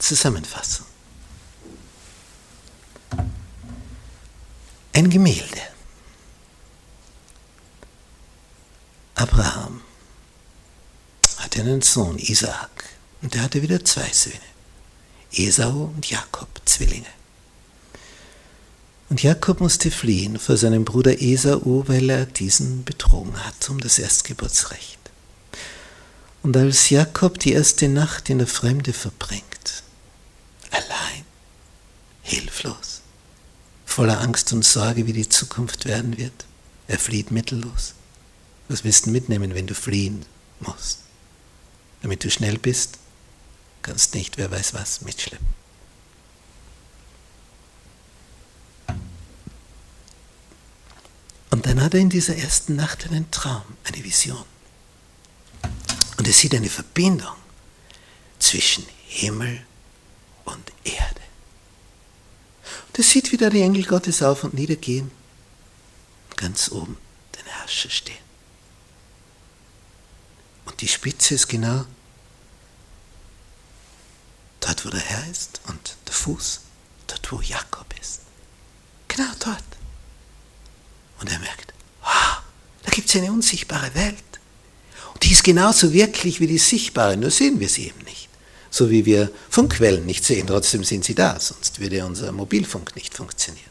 Zusammenfassung. Ein Gemälde. Abraham hatte einen Sohn, Isaak, und er hatte wieder zwei Söhne, Esau und Jakob, Zwillinge. Und Jakob musste fliehen vor seinem Bruder Esau, weil er diesen betrogen hat um das Erstgeburtsrecht. Und als Jakob die erste Nacht in der Fremde verbringt, allein, hilflos, voller Angst und Sorge, wie die Zukunft werden wird, er flieht mittellos. Was willst du mitnehmen, wenn du fliehen musst? Damit du schnell bist, kannst nicht, wer weiß was, mitschleppen. Und dann hat er in dieser ersten Nacht einen Traum, eine Vision. Und er sieht eine Verbindung zwischen Himmel und Erde. Er sieht wieder die Engel Gottes auf und niedergehen und ganz oben den Herrscher stehen. Und die Spitze ist genau dort, wo der Herr ist und der Fuß dort, wo Jakob ist. Genau dort. Und er merkt, ah, da gibt es eine unsichtbare Welt. Und die ist genauso wirklich wie die sichtbare, nur sehen wir sie eben nicht. So wie wir Funkwellen nicht sehen, trotzdem sind sie da, sonst würde unser Mobilfunk nicht funktionieren.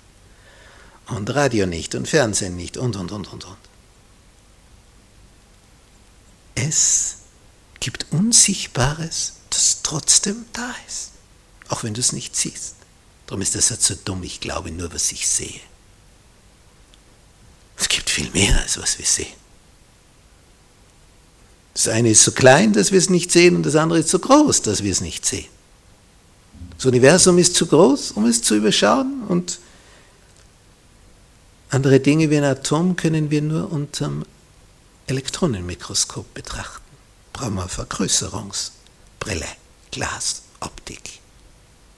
Und Radio nicht und Fernsehen nicht und, und, und, und, und. Es gibt Unsichtbares, das trotzdem da ist, auch wenn du es nicht siehst. Darum ist der Satz so dumm, ich glaube nur, was ich sehe. Es gibt viel mehr, als was wir sehen. Das eine ist so klein, dass wir es nicht sehen, und das andere ist so groß, dass wir es nicht sehen. Das Universum ist zu groß, um es zu überschauen, und andere Dinge wie ein Atom können wir nur unterm Elektronenmikroskop betrachten. Brauchen wir Vergrößerungsbrille, Glas, Optik.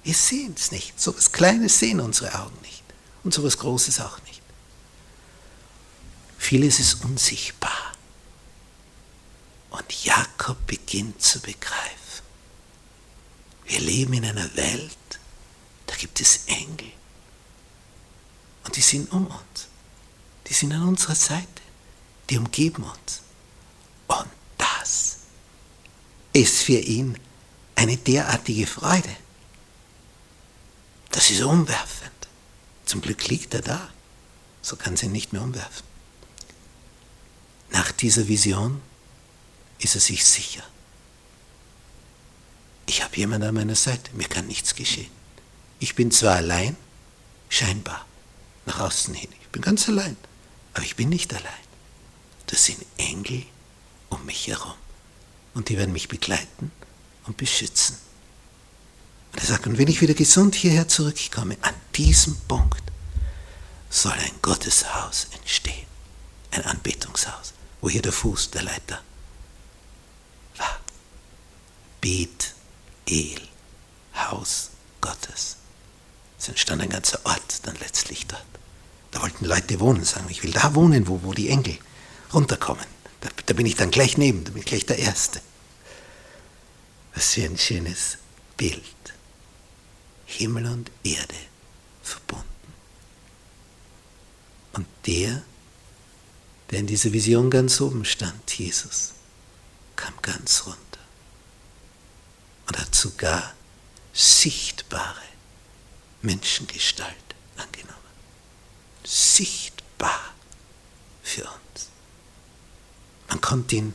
Wir sehen es nicht. So etwas Kleines sehen unsere Augen nicht. Und so etwas Großes auch nicht. Vieles ist unsichtbar. Und Jakob beginnt zu begreifen. Wir leben in einer Welt, da gibt es Engel. Und die sind um uns. Die sind an unserer Seite. Die umgeben uns. Und das ist für ihn eine derartige Freude. Das ist umwerfend. Zum Glück liegt er da. So kann sie ihn nicht mehr umwerfen. Nach dieser Vision ist er sich sicher. Ich habe jemanden an meiner Seite, mir kann nichts geschehen. Ich bin zwar allein, scheinbar, nach außen hin. Ich bin ganz allein, aber ich bin nicht allein. Das sind Engel um mich herum. Und die werden mich begleiten und beschützen. Und er sagt, und wenn ich wieder gesund hierher zurückkomme, an diesem Punkt soll ein Gotteshaus entstehen. Ein Anbetungshaus, wo hier der Fuß der Leiter war. Bet El, Haus Gottes. Es entstand ein ganzer Ort dann letztlich dort. Da wollten Leute wohnen, sagen, ich will da wohnen, wo, wo die Engel runterkommen. Da, da bin ich dann gleich neben, da bin ich gleich der Erste. Was für ein schönes Bild. Himmel und Erde verbunden. Und der, der in dieser Vision ganz oben stand, Jesus, kam ganz runter und hat sogar sichtbare Menschengestalt angenommen. Sichtbar für uns. Man konnte ihn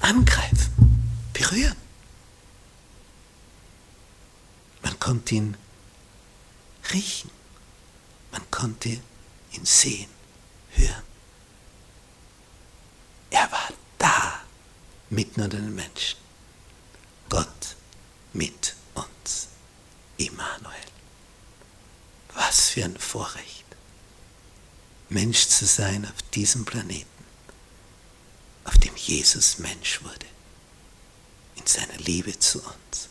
angreifen, berühren. Man konnte ihn riechen. Man konnte ihn sehen, hören. Er war da, mitten unter den Menschen. Mit uns, Immanuel. Was für ein Vorrecht, Mensch zu sein auf diesem Planeten, auf dem Jesus Mensch wurde, in seiner Liebe zu uns.